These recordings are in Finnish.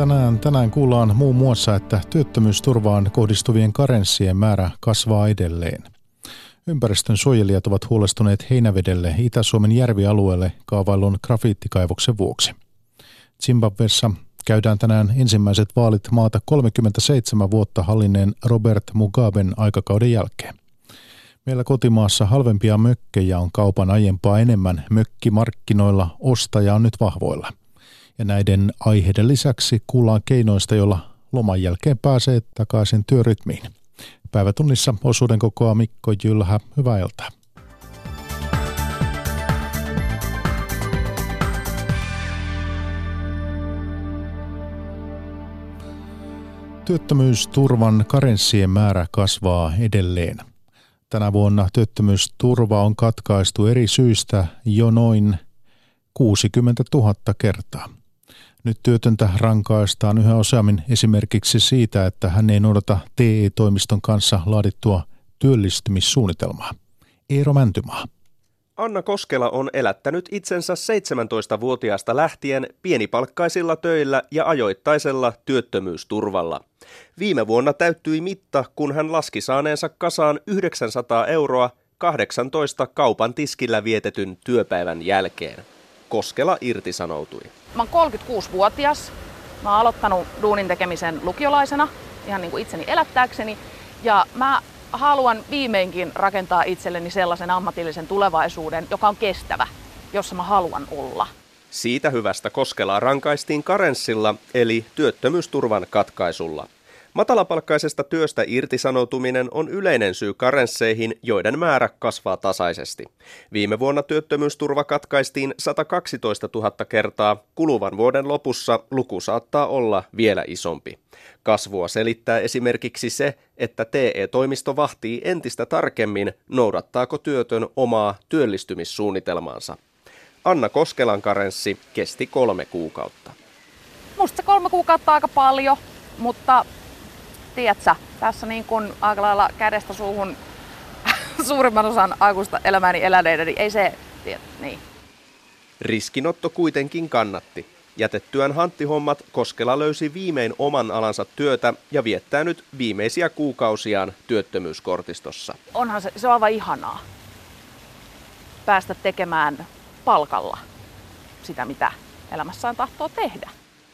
Tänään, tänään kuullaan muun muassa, että työttömyysturvaan kohdistuvien karenssien määrä kasvaa edelleen. Ympäristön suojelijat ovat huolestuneet Heinävedelle Itä-Suomen järvialueelle kaavailun grafiittikaivoksen vuoksi. Zimbabwessa käydään tänään ensimmäiset vaalit maata 37 vuotta hallinneen Robert Mugaben aikakauden jälkeen. Meillä kotimaassa halvempia mökkejä on kaupan aiempaa enemmän. Mökkimarkkinoilla ostaja on nyt vahvoilla. Ja näiden aiheiden lisäksi kuullaan keinoista, joilla loman jälkeen pääsee takaisin työrytmiin. Päivätunnissa osuuden kokoa Mikko Jylhä. Hyvää iltaa. Työttömyysturvan karenssien määrä kasvaa edelleen. Tänä vuonna työttömyysturva on katkaistu eri syistä jo noin 60 000 kertaa. Nyt työtöntä rankaistaan yhä useammin esimerkiksi siitä, että hän ei noudata TE-toimiston kanssa laadittua työllistymissuunnitelmaa. Eero Mäntymaa. Anna Koskela on elättänyt itsensä 17-vuotiaasta lähtien pienipalkkaisilla töillä ja ajoittaisella työttömyysturvalla. Viime vuonna täyttyi mitta, kun hän laski saaneensa kasaan 900 euroa 18 kaupan tiskillä vietetyn työpäivän jälkeen. Koskela irtisanoutui. Mä oon 36-vuotias. Mä oon aloittanut duunin tekemisen lukiolaisena ihan niin kuin itseni elättääkseni. Ja mä haluan viimeinkin rakentaa itselleni sellaisen ammatillisen tulevaisuuden, joka on kestävä, jossa mä haluan olla. Siitä hyvästä Koskelaa rankaistiin karenssilla, eli työttömyysturvan katkaisulla. Matalapalkkaisesta työstä irtisanoutuminen on yleinen syy karensseihin, joiden määrä kasvaa tasaisesti. Viime vuonna työttömyysturva katkaistiin 112 000 kertaa, kuluvan vuoden lopussa luku saattaa olla vielä isompi. Kasvua selittää esimerkiksi se, että TE-toimisto vahtii entistä tarkemmin, noudattaako työtön omaa työllistymissuunnitelmaansa. Anna Koskelan karenssi kesti kolme kuukautta. Musta kolme kuukautta aika paljon, mutta tiedätkö, tässä niin kuin aika lailla kädestä suuhun suurimman osan aikuista elämääni eläneiden, niin ei se, tiedä, niin. Riskinotto kuitenkin kannatti. Jätettyään hanttihommat Koskela löysi viimein oman alansa työtä ja viettää nyt viimeisiä kuukausiaan työttömyyskortistossa. Onhan se, se on aivan ihanaa päästä tekemään palkalla sitä, mitä elämässään tahtoo tehdä.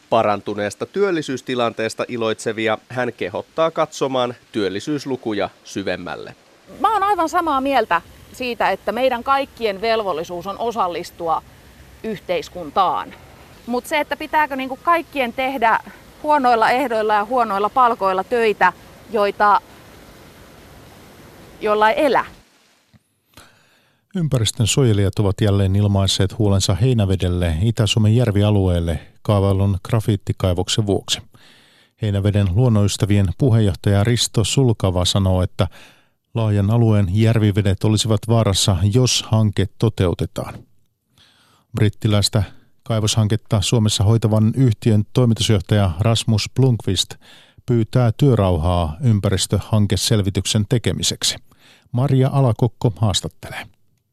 Parantuneesta työllisyystilanteesta iloitsevia hän kehottaa katsomaan työllisyyslukuja syvemmälle. Mä oon aivan samaa mieltä siitä, että meidän kaikkien velvollisuus on osallistua yhteiskuntaan. Mutta se, että pitääkö niinku kaikkien tehdä huonoilla ehdoilla ja huonoilla palkoilla töitä, joita, joilla ei elä. Ympäristön suojelijat ovat jälleen ilmaisseet huolensa Heinävedelle Itä-Suomen järvialueelle kaavailun grafiittikaivoksen vuoksi. Heinäveden luonnonystävien puheenjohtaja Risto Sulkava sanoo, että laajan alueen järvivedet olisivat vaarassa, jos hanke toteutetaan. Brittiläistä kaivoshanketta Suomessa hoitavan yhtiön toimitusjohtaja Rasmus Blunkvist pyytää työrauhaa ympäristöhankeselvityksen tekemiseksi. Maria Alakokko haastattelee.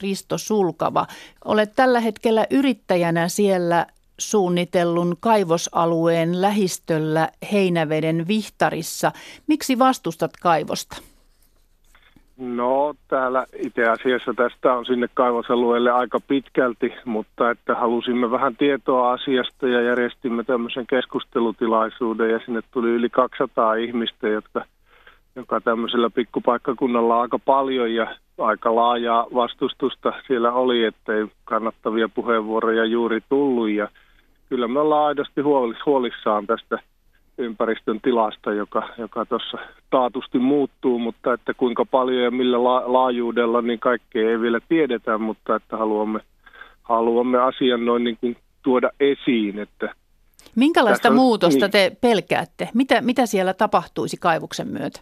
Risto Sulkava, olet tällä hetkellä yrittäjänä siellä suunnitellun kaivosalueen lähistöllä Heinäveden Vihtarissa. Miksi vastustat kaivosta? No täällä itse asiassa tästä on sinne kaivosalueelle aika pitkälti, mutta että halusimme vähän tietoa asiasta ja järjestimme tämmöisen keskustelutilaisuuden ja sinne tuli yli 200 ihmistä, jotka, joka tämmöisellä pikkupaikkakunnalla aika paljon ja aika laajaa vastustusta siellä oli, ettei kannattavia puheenvuoroja juuri tullut ja kyllä me ollaan aidosti huolissaan tästä ympäristön tilasta, joka, joka tuossa taatusti muuttuu, mutta että kuinka paljon ja millä la- laajuudella, niin kaikkea ei vielä tiedetä, mutta että haluamme, haluamme asian noin niin kuin tuoda esiin. Että Minkälaista on, muutosta niin. te pelkäätte? Mitä, mitä siellä tapahtuisi kaivuksen myötä?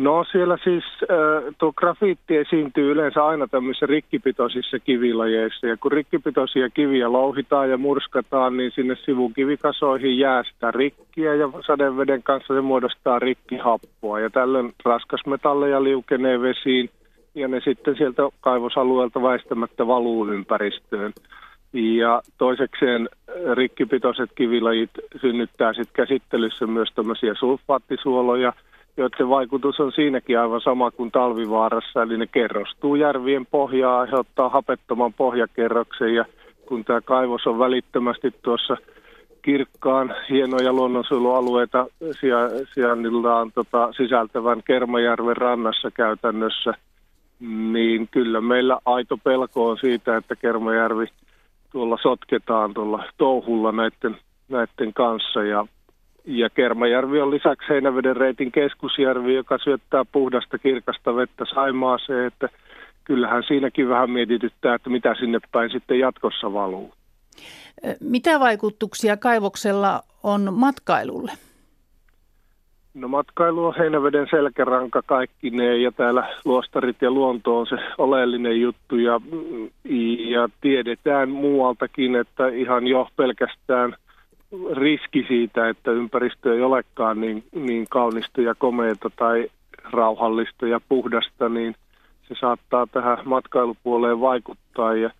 No siellä siis äh, tuo grafiitti esiintyy yleensä aina tämmöisissä rikkipitoisissa kivilajeissa. Ja kun rikkipitoisia kiviä louhitaan ja murskataan, niin sinne sivukivikasoihin jää sitä rikkiä ja sadeveden kanssa se muodostaa rikkihappoa. Ja tällöin raskasmetalleja liukenee vesiin ja ne sitten sieltä kaivosalueelta väistämättä valuu ympäristöön. Ja toisekseen rikkipitoiset kivilajit synnyttää sitten käsittelyssä myös tämmöisiä sulfaattisuoloja, joiden vaikutus on siinäkin aivan sama kuin talvivaarassa, eli ne kerrostuu järvien pohjaa, aiheuttaa hapettoman pohjakerroksen ja kun tämä kaivos on välittömästi tuossa kirkkaan hienoja luonnonsuojelualueita sijainnillaan tota, sisältävän Kermajärven rannassa käytännössä, niin kyllä meillä aito pelko on siitä, että Kermajärvi tuolla sotketaan tuolla touhulla näiden, näiden kanssa. Ja, ja Kermajärvi on lisäksi Heinäveden reitin keskusjärvi, joka syöttää puhdasta kirkasta vettä Saimaaseen, että kyllähän siinäkin vähän mietityttää, että mitä sinne päin sitten jatkossa valuu. Mitä vaikutuksia kaivoksella on matkailulle? No matkailu on Heinäveden selkäranka kaikki ne ja täällä luostarit ja luonto on se oleellinen juttu ja, ja tiedetään muualtakin, että ihan jo pelkästään riski siitä, että ympäristö ei olekaan niin, niin kaunista ja komeita tai rauhallista ja puhdasta, niin se saattaa tähän matkailupuoleen vaikuttaa ja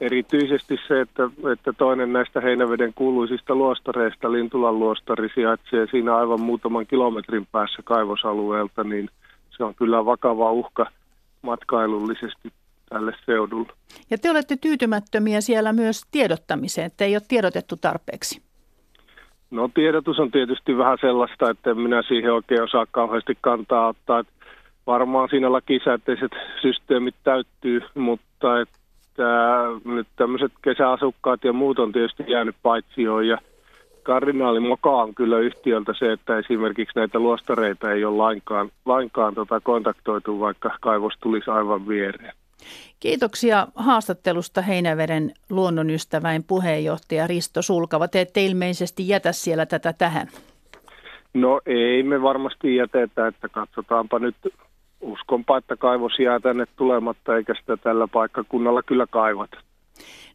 Erityisesti se, että, että toinen näistä Heinäveden kuuluisista luostareista, Lintulan luostari, sijaitsee siinä aivan muutaman kilometrin päässä kaivosalueelta, niin se on kyllä vakava uhka matkailullisesti tälle seudulle. Ja te olette tyytymättömiä siellä myös tiedottamiseen, että ei ole tiedotettu tarpeeksi. No tiedotus on tietysti vähän sellaista, että minä siihen oikein osaa kauheasti kantaa ottaa. Että varmaan siinä lakisääteiset systeemit täyttyy, mutta että nyt tämmöiset kesäasukkaat ja muut on tietysti jäänyt paitsioon ja kardinaali moka on kyllä yhtiöltä se, että esimerkiksi näitä luostareita ei ole lainkaan, lainkaan tota kontaktoitu, vaikka kaivos tulisi aivan viereen. Kiitoksia haastattelusta Heinäveden luonnonystäväin puheenjohtaja Risto Sulkava. Te ette ilmeisesti jätä siellä tätä tähän. No ei me varmasti jätetä, että katsotaanpa nyt uskonpa, että kaivos jää tänne tulematta eikä sitä tällä paikkakunnalla kyllä kaivata.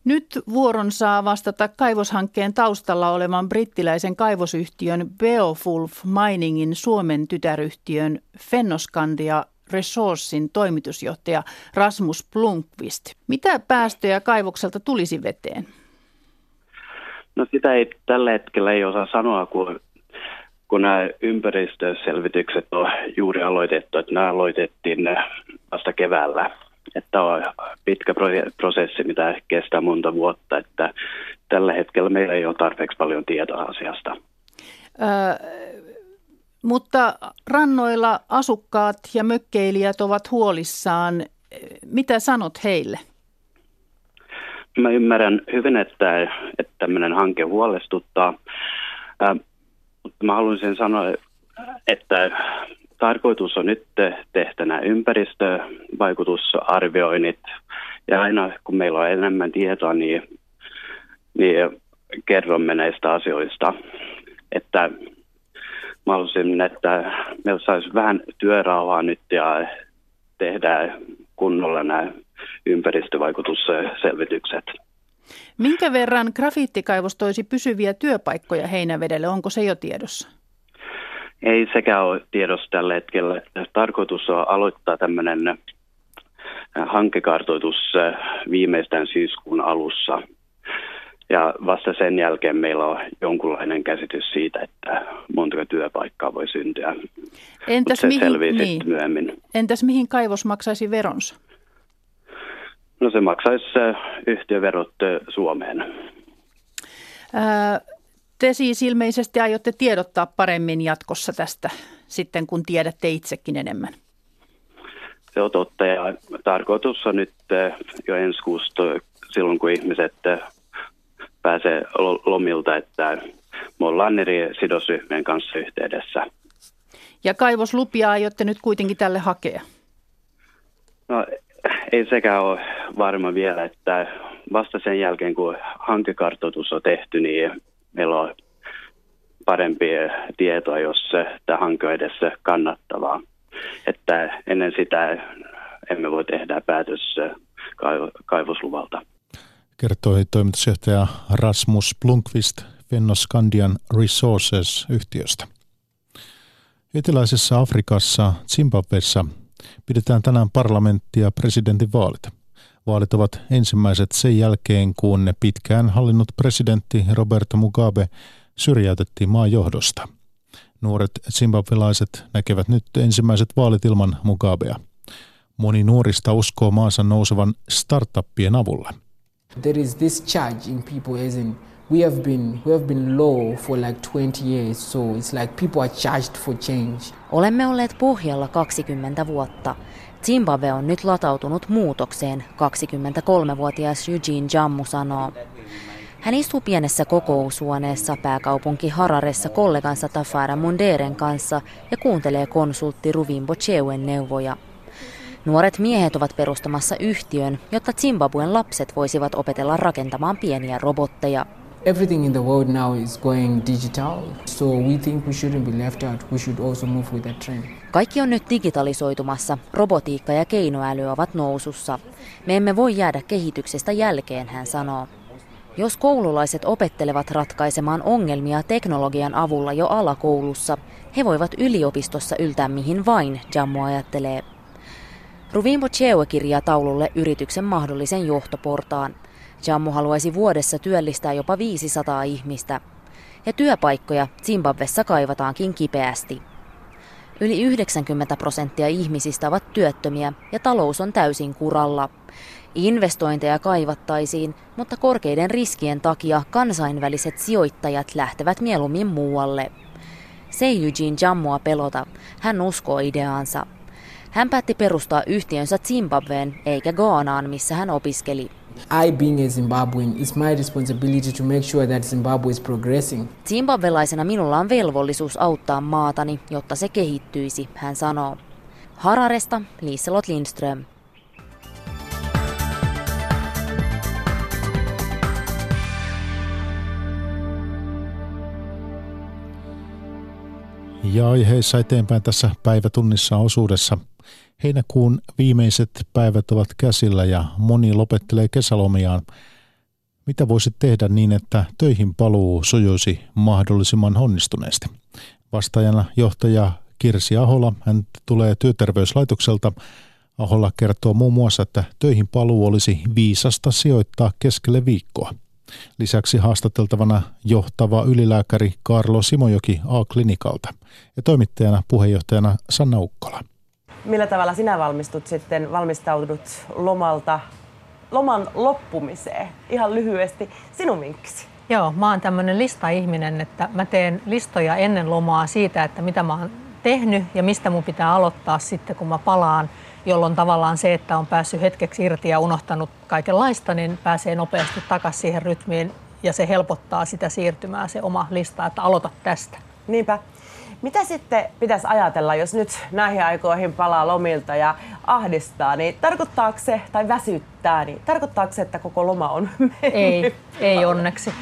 Nyt vuoron saa vastata kaivoshankkeen taustalla olevan brittiläisen kaivosyhtiön Beowulf Miningin Suomen tytäryhtiön Fennoskandia Resourcein toimitusjohtaja Rasmus Blunkvist. Mitä päästöjä kaivokselta tulisi veteen? No sitä ei tällä hetkellä ei osaa sanoa, kun kun nämä ympäristöselvitykset on juuri aloitettu, että nämä aloitettiin vasta keväällä. Että on pitkä prosessi, mitä kestää monta vuotta, että tällä hetkellä meillä ei ole tarpeeksi paljon tietoa asiasta. Ö, mutta rannoilla asukkaat ja mökkeilijät ovat huolissaan. Mitä sanot heille? Mä ymmärrän hyvin, että, että tämmöinen hanke huolestuttaa. Mutta mä haluaisin sanoa, että tarkoitus on nyt tehdä nämä ympäristövaikutusarvioinnit. Ja aina kun meillä on enemmän tietoa, niin, niin kerromme näistä asioista. Että mä että meillä saisi vähän työrauhaa nyt ja tehdä kunnolla nämä ympäristövaikutusselvitykset. Minkä verran grafiittikaivos toisi pysyviä työpaikkoja Heinävedelle? Onko se jo tiedossa? Ei sekä ole tiedossa tällä hetkellä. Tarkoitus on aloittaa tämmöinen äh, hankekartoitus äh, viimeistään syyskuun alussa. Ja vasta sen jälkeen meillä on jonkunlainen käsitys siitä, että montako työpaikkaa voi syntyä. Entäs se mihin, niin. myöhemmin. Entäs mihin kaivos maksaisi veronsa? No se maksaisi yhtiöverot Suomeen. te siis ilmeisesti aiotte tiedottaa paremmin jatkossa tästä sitten, kun tiedätte itsekin enemmän. Se on totta ja tarkoitus on nyt jo ensi kuusta silloin, kun ihmiset pääsee lomilta, että me ollaan eri sidosryhmien kanssa yhteydessä. Ja kaivoslupia aiotte nyt kuitenkin tälle hakea? No ei sekään ole varma vielä, että vasta sen jälkeen kun hankekartoitus on tehty, niin meillä on parempia tietoa, jos tämä hanke on edessä kannattavaa. Että ennen sitä emme voi tehdä päätös kaivosluvalta. Kertoi toimitusjohtaja Rasmus Blunkvist Fennoskandian Resources-yhtiöstä. Eteläisessä Afrikassa, Zimbabwessa, pidetään tänään parlamentti- ja presidentinvaalit. Vaalit ovat ensimmäiset sen jälkeen, kun pitkään hallinnut presidentti Roberto Mugabe syrjäytettiin maan johdosta. Nuoret zimbabwelaiset näkevät nyt ensimmäiset vaalit ilman Mugabea. Moni nuorista uskoo maansa nousevan startuppien avulla. There is this charge in people as in we have been we have been low for like 20 years so it's like people are charged for change. Olemme olleet pohjalla 20 vuotta. Zimbabwe on nyt latautunut muutokseen, 23-vuotias Eugene Jammu sanoo. Hän istuu pienessä kokoushuoneessa pääkaupunki Hararessa kollegansa Tafara Munderen kanssa ja kuuntelee konsultti Ruvimbo Chewen neuvoja. Nuoret miehet ovat perustamassa yhtiön, jotta Zimbabwen lapset voisivat opetella rakentamaan pieniä robotteja. Everything in the world now is going digital, so we think we shouldn't be left out. We should also move with that trend. Kaikki on nyt digitalisoitumassa, robotiikka ja keinoäly ovat nousussa. Me emme voi jäädä kehityksestä jälkeen, hän sanoo. Jos koululaiset opettelevat ratkaisemaan ongelmia teknologian avulla jo alakoulussa, he voivat yliopistossa yltää mihin vain, Jammu ajattelee. Ruvimbo Chewe kirjaa taululle yrityksen mahdollisen johtoportaan. Jammu haluaisi vuodessa työllistää jopa 500 ihmistä. Ja työpaikkoja Zimbabwessa kaivataankin kipeästi. Yli 90 prosenttia ihmisistä ovat työttömiä ja talous on täysin kuralla. Investointeja kaivattaisiin, mutta korkeiden riskien takia kansainväliset sijoittajat lähtevät mieluummin muualle. Se ei Eugene Jammua pelota. Hän uskoo ideaansa. Hän päätti perustaa yhtiönsä Zimbabween eikä Ghanaan, missä hän opiskeli. I being a Zimbabwean, it's my responsibility to make sure that Zimbabwe is progressing. Zimbabwelaisena minulla on velvollisuus auttaa maatani, jotta se kehittyisi, hän sanoo. Hararesta Liselot Lindström. Ja aiheissa eteenpäin tässä päivätunnissa osuudessa. Heinäkuun viimeiset päivät ovat käsillä ja moni lopettelee kesälomiaan. Mitä voisi tehdä niin, että töihin paluu sujuisi mahdollisimman onnistuneesti? Vastaajana johtaja Kirsi Ahola, hän tulee työterveyslaitokselta. Ahola kertoo muun muassa, että töihin paluu olisi viisasta sijoittaa keskelle viikkoa. Lisäksi haastateltavana johtava ylilääkäri Karlo Simojoki A-klinikalta ja toimittajana puheenjohtajana Sanna Ukkola. Millä tavalla sinä valmistut sitten, valmistaudut lomalta, loman loppumiseen? Ihan lyhyesti sinun vinkkisi. Joo, mä oon tämmöinen listaihminen, että mä teen listoja ennen lomaa siitä, että mitä mä oon tehnyt ja mistä mun pitää aloittaa sitten, kun mä palaan, jolloin tavallaan se, että on päässyt hetkeksi irti ja unohtanut kaikenlaista, niin pääsee nopeasti takaisin siihen rytmiin ja se helpottaa sitä siirtymää, se oma lista, että aloita tästä. Niinpä. Mitä sitten pitäisi ajatella, jos nyt näihin aikoihin palaa lomilta ja ahdistaa, niin tarkoittaako se, tai väsyttää, niin tarkoittaako se, että koko loma on mennyt? Ei, ei onneksi.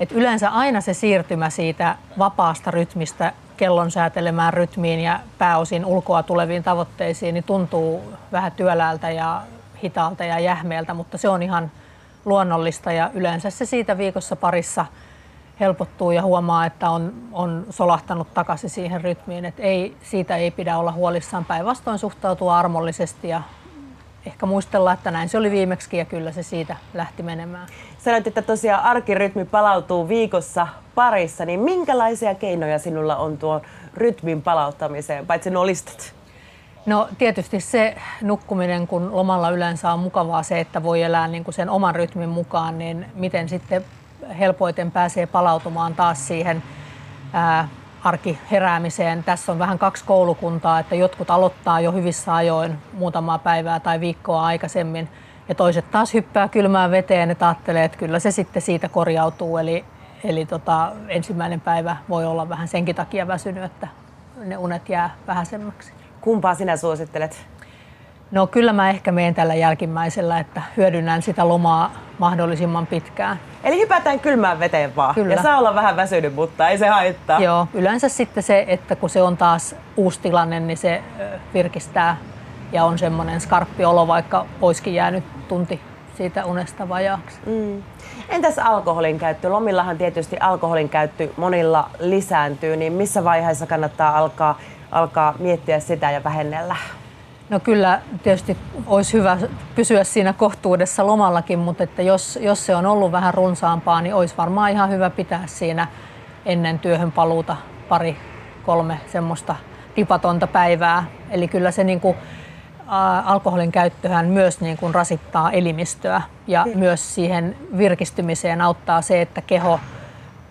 Et yleensä aina se siirtymä siitä vapaasta rytmistä kellon säätelemään rytmiin ja pääosin ulkoa tuleviin tavoitteisiin, niin tuntuu vähän työläältä ja hitaalta ja jähmeeltä, mutta se on ihan luonnollista ja yleensä se siitä viikossa parissa – helpottuu ja huomaa, että on, on solahtanut takaisin siihen rytmiin. Että ei, siitä ei pidä olla huolissaan. Päinvastoin suhtautua armollisesti ja ehkä muistella, että näin se oli viimeksi ja kyllä se siitä lähti menemään. Sanoit, että tosiaan arkirytmi palautuu viikossa parissa, niin minkälaisia keinoja sinulla on tuon rytmin palauttamiseen, paitsi nuo listat? No tietysti se nukkuminen, kun lomalla yleensä on mukavaa se, että voi elää niin kuin sen oman rytmin mukaan, niin miten sitten helpoiten pääsee palautumaan taas siihen ää, arkiheräämiseen. Tässä on vähän kaksi koulukuntaa, että jotkut aloittaa jo hyvissä ajoin muutamaa päivää tai viikkoa aikaisemmin ja toiset taas hyppää kylmään veteen ja ajattelee, että kyllä se sitten siitä korjautuu. Eli, eli tota, ensimmäinen päivä voi olla vähän senkin takia väsynyt, että ne unet jää vähäisemmäksi. Kumpaa sinä suosittelet? No kyllä mä ehkä menen tällä jälkimmäisellä, että hyödynnän sitä lomaa mahdollisimman pitkään. Eli hypätään kylmään veteen vaan. Kyllä. Ja saa olla vähän väsynyt, mutta ei se haittaa. Joo, yleensä sitten se, että kun se on taas uusi tilanne, niin se virkistää ja on semmoinen skarppi olo, vaikka olisikin jäänyt tunti siitä unesta vajaaksi. Mm. Entäs alkoholin käyttö? Lomillahan tietysti alkoholin käyttö monilla lisääntyy, niin missä vaiheessa kannattaa alkaa, alkaa miettiä sitä ja vähennellä? No kyllä tietysti olisi hyvä pysyä siinä kohtuudessa lomallakin, mutta että jos, jos se on ollut vähän runsaampaa, niin olisi varmaan ihan hyvä pitää siinä ennen työhön paluuta pari, kolme semmoista tipatonta päivää. Eli kyllä se niin kuin, ä, alkoholin käyttöhän myös niin kuin rasittaa elimistöä ja mm. myös siihen virkistymiseen auttaa se, että keho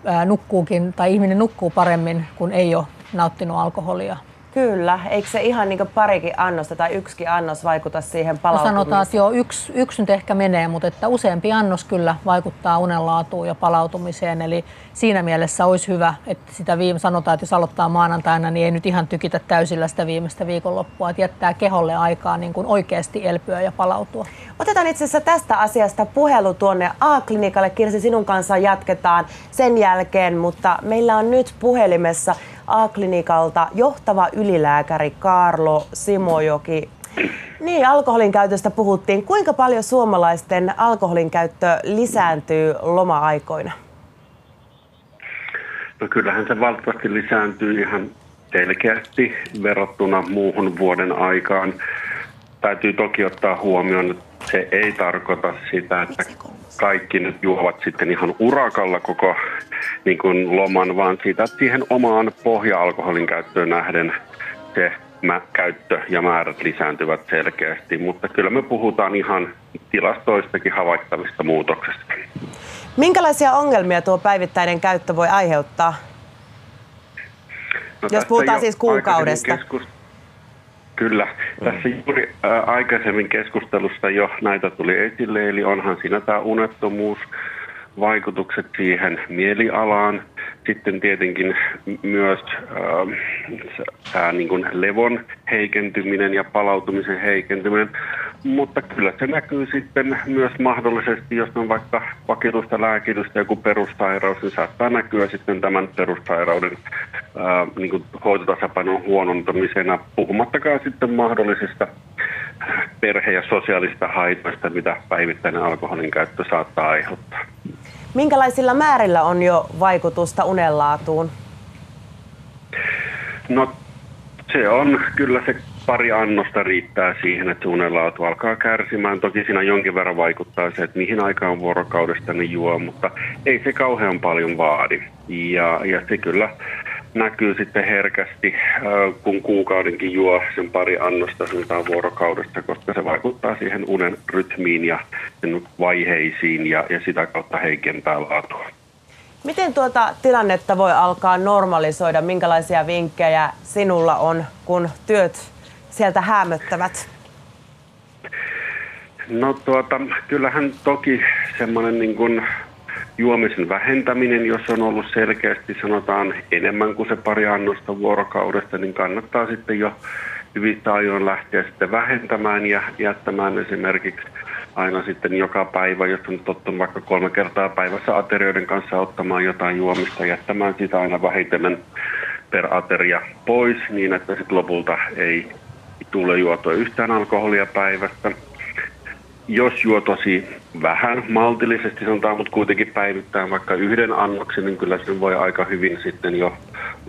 ä, nukkuukin tai ihminen nukkuu paremmin, kun ei ole nauttinut alkoholia. Kyllä, eikö se ihan niin parikin annosta tai yksikin annos vaikuta siihen palautumiseen? No sanotaan, että joo, yksi, yksi nyt ehkä menee, mutta että useampi annos kyllä vaikuttaa unenlaatuun ja palautumiseen. Eli siinä mielessä olisi hyvä, että sitä viime, sanotaan, että jos aloittaa maanantaina, niin ei nyt ihan tykitä täysillä sitä viimeistä viikonloppua, että jättää keholle aikaa niin kuin oikeasti elpyä ja palautua. Otetaan itse asiassa tästä asiasta puhelu tuonne A-klinikalle. Kirsi, sinun kanssa jatketaan sen jälkeen, mutta meillä on nyt puhelimessa A-klinikalta johtava ylilääkäri Karlo Simojoki. Niin, alkoholin käytöstä puhuttiin. Kuinka paljon suomalaisten alkoholin käyttö lisääntyy loma-aikoina? No kyllähän se valtavasti lisääntyy ihan selkeästi verrattuna muuhun vuoden aikaan. Täytyy toki ottaa huomioon, että se ei tarkoita sitä, että kaikki nyt juovat sitten ihan urakalla koko niin kuin loman, vaan siitä, siihen omaan pohja-alkoholin käyttöön nähden se mä, käyttö ja määrät lisääntyvät selkeästi, mutta kyllä me puhutaan ihan tilastoistakin havaittavista muutoksista. Minkälaisia ongelmia tuo päivittäinen käyttö voi aiheuttaa? No, Jos puhutaan siis kuukaudesta. Keskust- Kyllä. Mm. Tässä juuri ää, aikaisemmin keskustelusta jo näitä tuli esille, eli onhan siinä tämä unettomuus, vaikutukset siihen mielialaan, sitten tietenkin myös äh, tämä niin kuin levon heikentyminen ja palautumisen heikentyminen, mutta kyllä se näkyy sitten myös mahdollisesti, jos on vaikka vakituista lääkitystä joku perussairaus, niin saattaa näkyä sitten tämän perussairauden äh, niin kuin hoitotasapainon huonontamisena, puhumattakaan sitten mahdollisista perhe- ja sosiaalista haitoista, mitä päivittäinen alkoholin käyttö saattaa aiheuttaa. Minkälaisilla määrillä on jo vaikutusta unenlaatuun? No se on kyllä se pari annosta riittää siihen, että unenlaatu alkaa kärsimään. Toki siinä jonkin verran vaikuttaa se, että mihin aikaan vuorokaudesta ne juo, mutta ei se kauhean paljon vaadi. Ja, ja se kyllä näkyy sitten herkästi, äh, kun kuukaudenkin juo sen pari annosta sanotaan vuorokaudesta, koska se vaikuttaa siihen unen rytmiin ja sen vaiheisiin ja, ja sitä kautta heikentää laatua. Miten tuota tilannetta voi alkaa normalisoida? Minkälaisia vinkkejä sinulla on, kun työt sieltä hämöttävät? No tuota, kyllähän toki semmoinen niin kuin juomisen vähentäminen, jos on ollut selkeästi sanotaan enemmän kuin se pari annosta vuorokaudesta, niin kannattaa sitten jo hyvistä ajoin lähteä sitten vähentämään ja jättämään esimerkiksi aina sitten joka päivä, jos on tottunut vaikka kolme kertaa päivässä aterioiden kanssa ottamaan jotain juomista, jättämään sitä aina vähitellen per ateria pois niin, että sitten lopulta ei tule juotua yhtään alkoholia päivästä jos juo tosi vähän maltillisesti sanotaan, mutta kuitenkin päivittäin vaikka yhden annoksen, niin kyllä sen voi aika hyvin sitten jo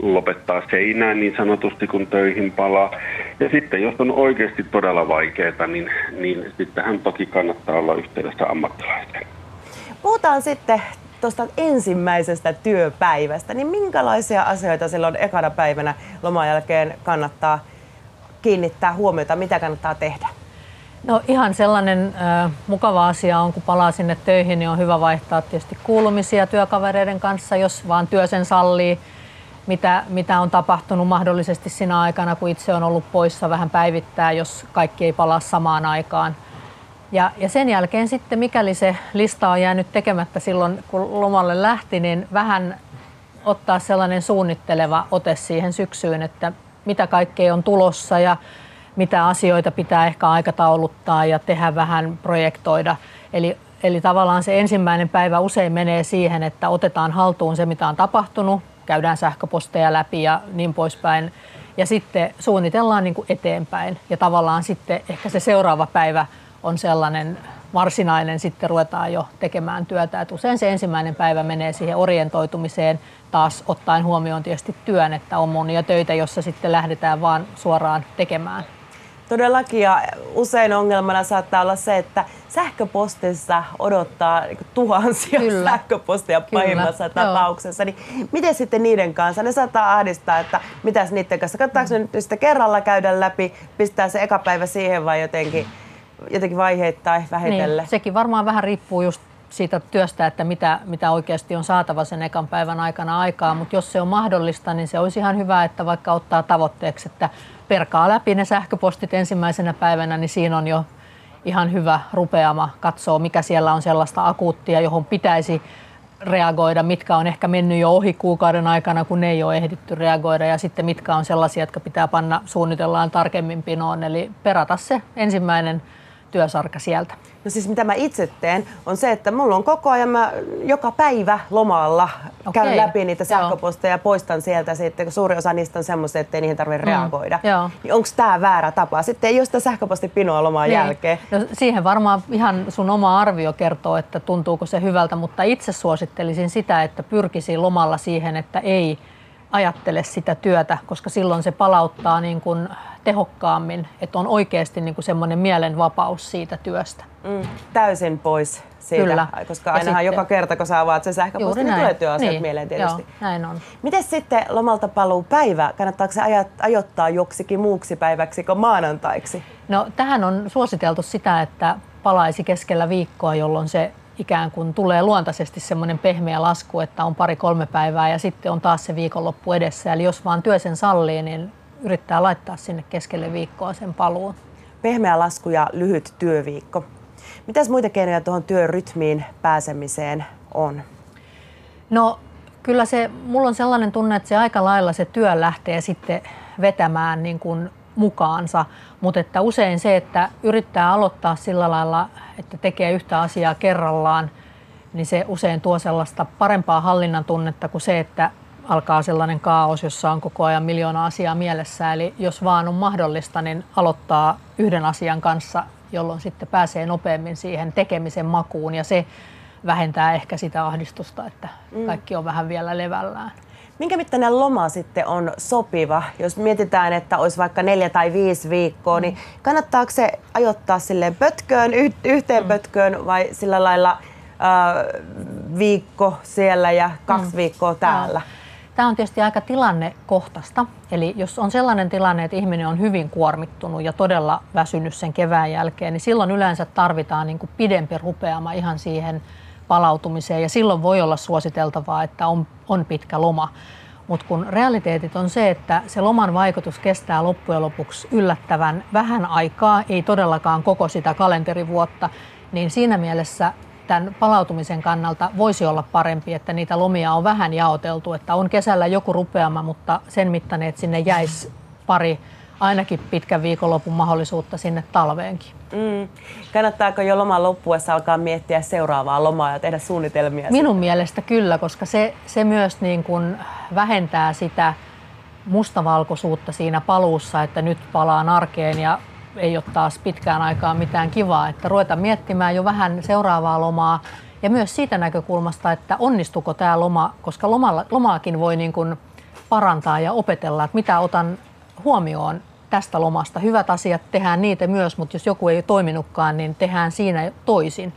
lopettaa seinään niin sanotusti, kun töihin palaa. Ja sitten jos on oikeasti todella vaikeaa, niin, niin sittenhän toki kannattaa olla yhteydessä ammattilaiseen. Puhutaan sitten tuosta ensimmäisestä työpäivästä, niin minkälaisia asioita silloin ekana päivänä loman jälkeen kannattaa kiinnittää huomiota, mitä kannattaa tehdä? No ihan sellainen äh, mukava asia on, kun palaa sinne töihin, niin on hyvä vaihtaa tietysti kuulumisia työkavereiden kanssa, jos vaan työ sen sallii, mitä, mitä on tapahtunut mahdollisesti siinä aikana, kun itse on ollut poissa vähän päivittää, jos kaikki ei palaa samaan aikaan. Ja, ja sen jälkeen sitten, mikäli se lista on jäänyt tekemättä silloin, kun lomalle lähti, niin vähän ottaa sellainen suunnitteleva ote siihen syksyyn, että mitä kaikkea on tulossa ja mitä asioita pitää ehkä aikatauluttaa ja tehdä vähän projektoida. Eli, eli tavallaan se ensimmäinen päivä usein menee siihen, että otetaan haltuun se, mitä on tapahtunut, käydään sähköposteja läpi ja niin poispäin. Ja sitten suunnitellaan niin kuin eteenpäin. Ja tavallaan sitten ehkä se seuraava päivä on sellainen varsinainen, sitten ruvetaan jo tekemään työtä. Et usein se ensimmäinen päivä menee siihen orientoitumiseen, taas ottaen huomioon tietysti työn, että on monia töitä, jossa sitten lähdetään vaan suoraan tekemään. Todellakin ja usein ongelmana saattaa olla se, että sähköpostissa odottaa niin tuhansia Kyllä. sähköposteja Kyllä. pahimmassa Joo. tapauksessa. Niin miten sitten niiden kanssa? Ne saattaa ahdistaa, että mitäs niiden kanssa? Kannattaako mm. nyt sitä kerralla käydä läpi, pistää se eka päivä siihen vai jotenkin, jotenkin vaiheittain vähitellen? Niin, sekin varmaan vähän riippuu just siitä työstä, että mitä, mitä oikeasti on saatava sen ekan päivän aikana aikaa, mutta jos se on mahdollista, niin se olisi ihan hyvä, että vaikka ottaa tavoitteeksi, että perkaa läpi ne sähköpostit ensimmäisenä päivänä, niin siinä on jo ihan hyvä rupeama katsoa, mikä siellä on sellaista akuuttia, johon pitäisi reagoida, mitkä on ehkä mennyt jo ohi kuukauden aikana, kun ne ei ole ehditty reagoida, ja sitten mitkä on sellaisia, jotka pitää panna suunnitellaan tarkemmin pinoon, eli perata se ensimmäinen työsarka sieltä. No siis mitä mä itse teen, on se, että mulla on koko ajan mä joka päivä lomalla okay. käyn läpi niitä sähköposteja ja poistan sieltä sitten, kun suuri osa niistä on semmoisia, ettei niihin tarvitse mm. reagoida. Niin onko tämä väärä tapa? Sitten ei ole sitä sähköpostipinoa lomaan niin. jälkeen. No, siihen varmaan ihan sun oma arvio kertoo, että tuntuuko se hyvältä, mutta itse suosittelisin sitä, että pyrkisi lomalla siihen, että ei ajattele sitä työtä, koska silloin se palauttaa niin kuin tehokkaammin, että on oikeasti niin kuin semmoinen mielenvapaus siitä työstä. Mm, täysin pois siitä, Kyllä. koska ainahan sitten, joka kerta, kun sä avaat sen sähköpostin, niin tulee työasiat niin, mieleen tietysti. Joo, näin on. Miten sitten lomalta paluu päivä? Kannattaako se ajat, ajoittaa joksikin muuksi päiväksi kuin maanantaiksi? No tähän on suositeltu sitä, että palaisi keskellä viikkoa, jolloin se ikään kuin tulee luontaisesti semmoinen pehmeä lasku, että on pari-kolme päivää ja sitten on taas se viikonloppu edessä. Eli jos vaan työ sen sallii, niin yrittää laittaa sinne keskelle viikkoa sen paluun. Pehmeä lasku ja lyhyt työviikko. Mitäs muita keinoja tuohon työrytmiin pääsemiseen on? No kyllä se, mulla on sellainen tunne, että se aika lailla se työ lähtee sitten vetämään niin kuin mukaansa, mutta että usein se, että yrittää aloittaa sillä lailla, että tekee yhtä asiaa kerrallaan, niin se usein tuo sellaista parempaa hallinnan tunnetta kuin se, että alkaa sellainen kaos, jossa on koko ajan miljoona asiaa mielessä. Eli jos vaan on mahdollista, niin aloittaa yhden asian kanssa, jolloin sitten pääsee nopeammin siihen tekemisen makuun ja se vähentää ehkä sitä ahdistusta, että mm. kaikki on vähän vielä levällään. Minkä mittainen loma sitten on sopiva? Jos mietitään, että olisi vaikka neljä tai viisi viikkoa, niin mm. niin kannattaako se ajoittaa silleen pötköön, yhteen mm. pötköön vai sillä lailla äh, viikko siellä ja kaksi mm. viikkoa täällä? Tämä on tietysti aika tilannekohtaista. Eli jos on sellainen tilanne, että ihminen on hyvin kuormittunut ja todella väsynyt sen kevään jälkeen, niin silloin yleensä tarvitaan niin kuin pidempi rupeama ihan siihen palautumiseen. Ja silloin voi olla suositeltavaa, että on, on pitkä loma. Mutta kun realiteetit on se, että se loman vaikutus kestää loppujen lopuksi yllättävän vähän aikaa, ei todellakaan koko sitä kalenterivuotta, niin siinä mielessä tämän palautumisen kannalta voisi olla parempi, että niitä lomia on vähän jaoteltu, että on kesällä joku rupeama, mutta sen mittainen, että sinne jäisi pari ainakin pitkän viikonlopun mahdollisuutta sinne talveenkin. Mm. Kannattaako jo loman loppuessa alkaa miettiä seuraavaa lomaa ja tehdä suunnitelmia? Minun sitten? mielestä kyllä, koska se, se myös niin kuin vähentää sitä mustavalkoisuutta siinä paluussa, että nyt palaan arkeen ja ei ole taas pitkään aikaa mitään kivaa, että ruveta miettimään jo vähän seuraavaa lomaa ja myös siitä näkökulmasta, että onnistuko tämä loma, koska lomalla, lomaakin voi niin kuin parantaa ja opetella, että mitä otan huomioon tästä lomasta. Hyvät asiat tehdään niitä myös, mutta jos joku ei toiminutkaan, niin tehdään siinä toisin.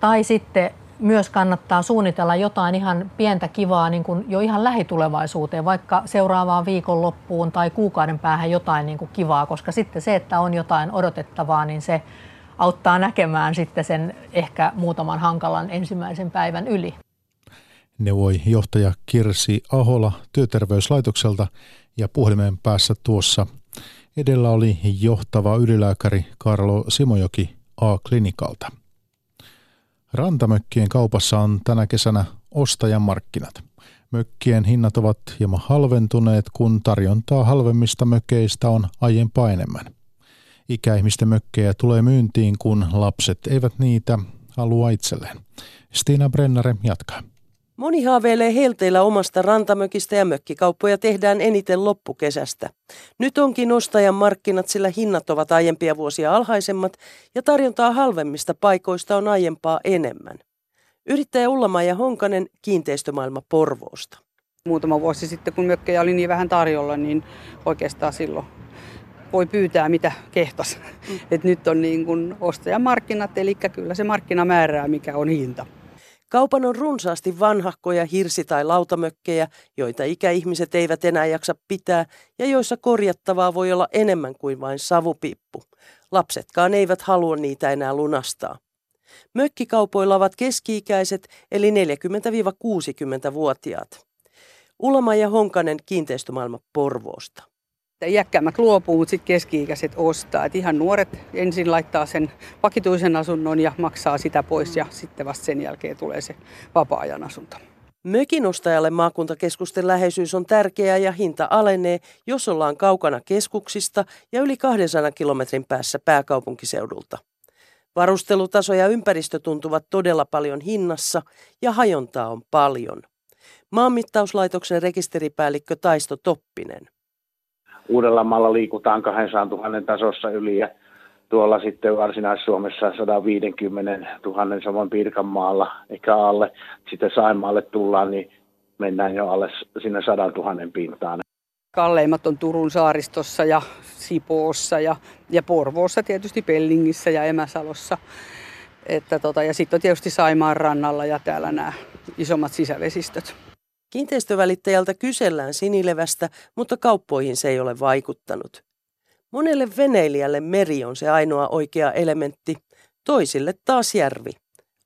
Tai sitten myös kannattaa suunnitella jotain ihan pientä kivaa niin kuin jo ihan lähitulevaisuuteen, vaikka seuraavaan viikonloppuun tai kuukauden päähän jotain niin kuin kivaa, koska sitten se, että on jotain odotettavaa, niin se auttaa näkemään sitten sen ehkä muutaman hankalan ensimmäisen päivän yli. Neuvoi johtaja Kirsi Ahola työterveyslaitokselta ja puhelimen päässä tuossa edellä oli johtava ylilääkäri Karlo Simojoki A-klinikalta. Rantamökkien kaupassa on tänä kesänä ostajan markkinat. Mökkien hinnat ovat hieman halventuneet, kun tarjontaa halvemmista mökeistä on aiempaa enemmän. Ikäihmisten mökkejä tulee myyntiin, kun lapset eivät niitä halua itselleen. Stina Brennare jatkaa. Moni haaveilee helteillä omasta rantamökistä ja mökkikauppoja tehdään eniten loppukesästä. Nyt onkin ostajan markkinat, sillä hinnat ovat aiempia vuosia alhaisemmat ja tarjontaa halvemmista paikoista on aiempaa enemmän. Yrittäjä Ullamaja Honkanen kiinteistömaailma Porvoosta. Muutama vuosi sitten, kun mökkejä oli niin vähän tarjolla, niin oikeastaan silloin voi pyytää mitä kehtas. Mm. Et nyt on niin kuin ostajamarkkinat, eli kyllä se markkina määrää, mikä on hinta. Kaupan on runsaasti vanhahkoja hirsi- tai lautamökkejä, joita ikäihmiset eivät enää jaksa pitää ja joissa korjattavaa voi olla enemmän kuin vain savupippu. Lapsetkaan eivät halua niitä enää lunastaa. Mökkikaupoilla ovat keski-ikäiset eli 40-60-vuotiaat. Ulama ja Honkanen kiinteistömaailma Porvoosta. Iäkkäämmät luopuu, mutta sitten keski-ikäiset ostaa. Et ihan nuoret ensin laittaa sen vakituisen asunnon ja maksaa sitä pois ja sitten vasta sen jälkeen tulee se vapaa-ajan asunto. Mökin ostajalle maakuntakeskusten läheisyys on tärkeää ja hinta alenee, jos ollaan kaukana keskuksista ja yli 200 kilometrin päässä pääkaupunkiseudulta. Varustelutaso ja ympäristö tuntuvat todella paljon hinnassa ja hajontaa on paljon. Maanmittauslaitoksen rekisteripäällikkö Taisto Toppinen. Uudellamaalla liikutaan 200 000 tasossa yli ja tuolla sitten Varsinais-Suomessa 150 000, samoin Pirkanmaalla ehkä alle. Sitten Saimaalle tullaan, niin mennään jo alle sinne 100 000 pintaan. Kalleimmat on Turun saaristossa ja Sipoossa ja, ja Porvoossa tietysti Pellingissä ja Emäsalossa. Että tota, ja sitten on tietysti Saimaan rannalla ja täällä nämä isommat sisävesistöt. Kiinteistövälittäjältä kysellään sinilevästä, mutta kauppoihin se ei ole vaikuttanut. Monelle veneilijälle meri on se ainoa oikea elementti, toisille taas järvi.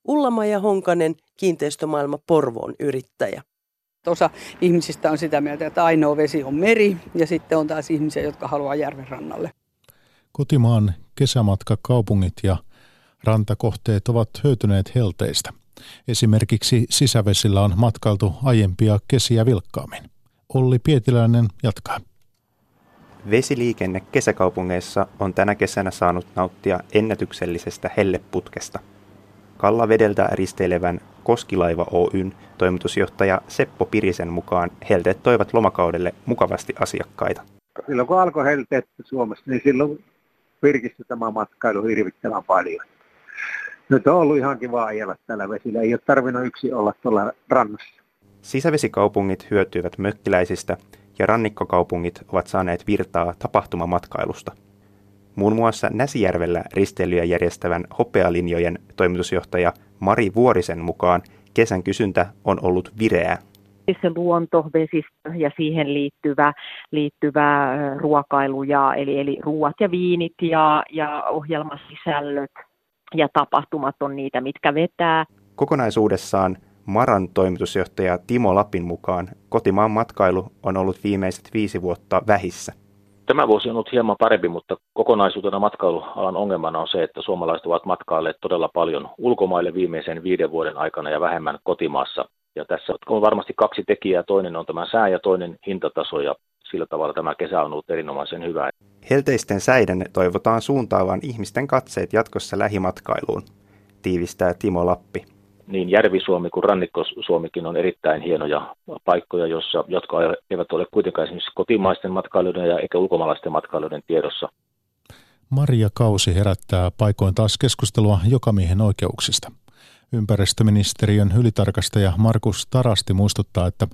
Ullamaja Honkanen, kiinteistömaailma Porvoon yrittäjä. Osa ihmisistä on sitä mieltä, että ainoa vesi on meri ja sitten on taas ihmisiä, jotka haluaa järven rannalle. Kotimaan kesämatkakaupungit ja rantakohteet ovat hyötyneet helteistä. Esimerkiksi sisävesillä on matkailtu aiempia kesiä vilkkaammin. Olli Pietiläinen jatkaa. Vesiliikenne kesäkaupungeissa on tänä kesänä saanut nauttia ennätyksellisestä helleputkesta. Kallavedeltä risteilevän Koskilaiva Oyn toimitusjohtaja Seppo Pirisen mukaan helteet toivat lomakaudelle mukavasti asiakkaita. Silloin kun alkoi helteet Suomessa, niin silloin virkistyi tämä matkailu hirvittävän paljon. Nyt on ollut ihan kiva ajella tällä vesillä. Ei ole tarvinnut yksi olla tuolla rannassa. Sisävesikaupungit hyötyivät mökkiläisistä ja rannikkokaupungit ovat saaneet virtaa tapahtumamatkailusta. Muun muassa Näsijärvellä risteilyjä järjestävän hopealinjojen toimitusjohtaja Mari Vuorisen mukaan kesän kysyntä on ollut vireää. Se luonto, vesistö ja siihen liittyvä, liittyvä ruokailu, ja, eli, eli ruuat ja viinit ja, ja ohjelmasisällöt ja tapahtumat on niitä, mitkä vetää. Kokonaisuudessaan Maran toimitusjohtaja Timo Lapin mukaan kotimaan matkailu on ollut viimeiset viisi vuotta vähissä. Tämä vuosi on ollut hieman parempi, mutta kokonaisuutena matkailualan ongelmana on se, että suomalaiset ovat matkailleet todella paljon ulkomaille viimeisen viiden vuoden aikana ja vähemmän kotimaassa. Ja tässä on varmasti kaksi tekijää. Toinen on tämä sää ja toinen hintataso ja sillä tavalla tämä kesä on ollut erinomaisen hyvä. Helteisten säiden toivotaan suuntaavan ihmisten katseet jatkossa lähimatkailuun, tiivistää Timo Lappi. Niin Järvi-Suomi kuin Rannikko-Suomikin on erittäin hienoja paikkoja, jossa, jotka eivät ole kuitenkaan esimerkiksi kotimaisten matkailijoiden ja eikä ulkomaalaisten matkailijoiden tiedossa. Maria Kausi herättää paikoin taas keskustelua jokamiehen oikeuksista. Ympäristöministeriön ylitarkastaja Markus Tarasti muistuttaa, että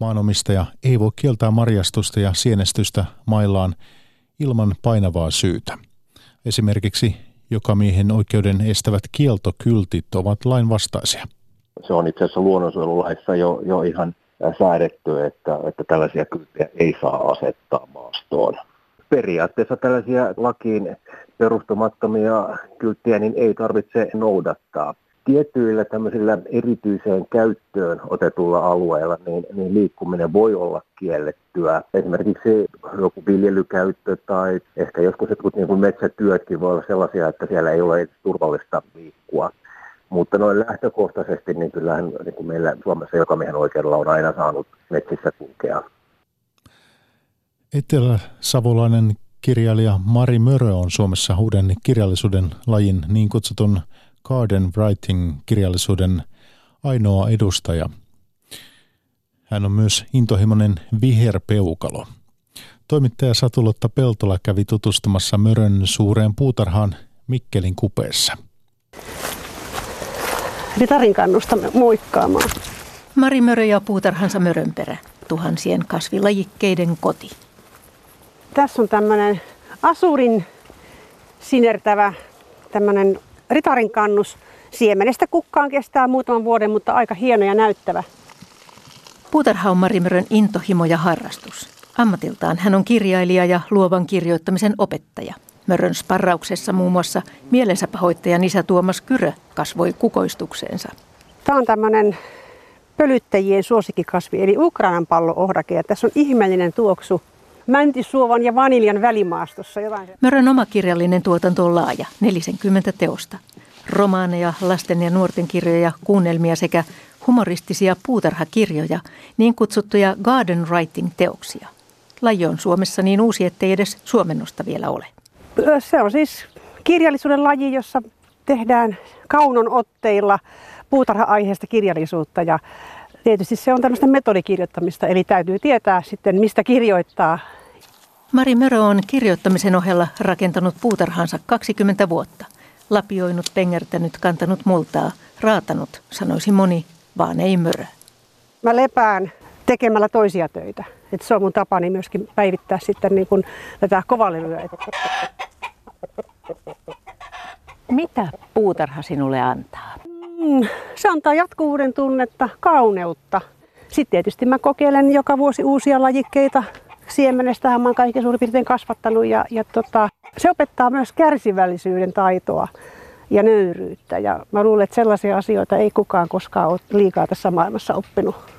maanomistaja ei voi kieltää marjastusta ja sienestystä maillaan ilman painavaa syytä. Esimerkiksi jokamiehen oikeuden estävät kieltokyltit ovat lainvastaisia. Se on itse asiassa luonnonsuojelulaissa jo, jo ihan säädetty, että, että tällaisia kylttejä ei saa asettaa maastoon. Periaatteessa tällaisia lakiin perustumattomia kylttiä niin ei tarvitse noudattaa tietyillä tämmöisillä erityiseen käyttöön otetulla alueella niin, niin liikkuminen voi olla kiellettyä. Esimerkiksi joku viljelykäyttö tai ehkä joskus jotkut niin kuin metsätyötkin voi olla sellaisia, että siellä ei ole turvallista liikkua. Mutta noin lähtökohtaisesti, niin kyllähän niin kuin meillä Suomessa joka miehen oikeudella on aina saanut metsissä kulkea. Etelä-savolainen kirjailija Mari Mörö on Suomessa uuden kirjallisuuden lajin niin kutsutun Garden Writing-kirjallisuuden ainoa edustaja. Hän on myös intohimoinen viherpeukalo. Toimittaja Satulotta Peltola kävi tutustumassa Mörön suureen puutarhaan Mikkelin kupeessa. Ritarin kannustamme moikkaamaan. Mari Mörö ja puutarhansa Mörönperä, tuhansien kasvilajikkeiden koti. Tässä on tämmöinen asurin sinertävä tämmöinen ritarin kannus. Siemenestä kukkaan kestää muutaman vuoden, mutta aika hieno ja näyttävä. Puutarha on Marimörön intohimo ja harrastus. Ammatiltaan hän on kirjailija ja luovan kirjoittamisen opettaja. Mörön sparrauksessa muun muassa mielensä pahoittajan isä Tuomas Kyrö kasvoi kukoistukseensa. Tämä on tämmöinen pölyttäjien suosikkikasvi, eli Ukrainan pallo-ohrake. Ja tässä on ihmeellinen tuoksu mäntisuovan ja vaniljan välimaastossa. Jotain. Mörön oma kirjallinen tuotanto on laaja, 40 teosta. Romaaneja, lasten ja nuorten kirjoja, kuunnelmia sekä humoristisia puutarhakirjoja, niin kutsuttuja garden writing-teoksia. Laji on Suomessa niin uusi, ettei edes suomennosta vielä ole. Se on siis kirjallisuuden laji, jossa tehdään kaunon otteilla puutarha-aiheesta kirjallisuutta ja tietysti se on tämmöistä metodikirjoittamista, eli täytyy tietää sitten mistä kirjoittaa. Mari Mörö on kirjoittamisen ohella rakentanut puutarhansa 20 vuotta. Lapioinut, pengertänyt, kantanut multaa, raatanut, sanoisi moni, vaan ei Mörö. Mä lepään tekemällä toisia töitä. Et se on mun tapani myöskin päivittää sitten niin kun tätä kovalevyä. Mitä puutarha sinulle antaa? Mm, se antaa jatkuvuuden tunnetta, kauneutta. Sitten tietysti mä kokeilen joka vuosi uusia lajikkeita. Siemenestähän mä oon kaiken suurin piirtein kasvattanut ja, ja tota, se opettaa myös kärsivällisyyden taitoa ja nöyryyttä. Ja mä luulen, että sellaisia asioita ei kukaan koskaan ole liikaa tässä maailmassa oppinut.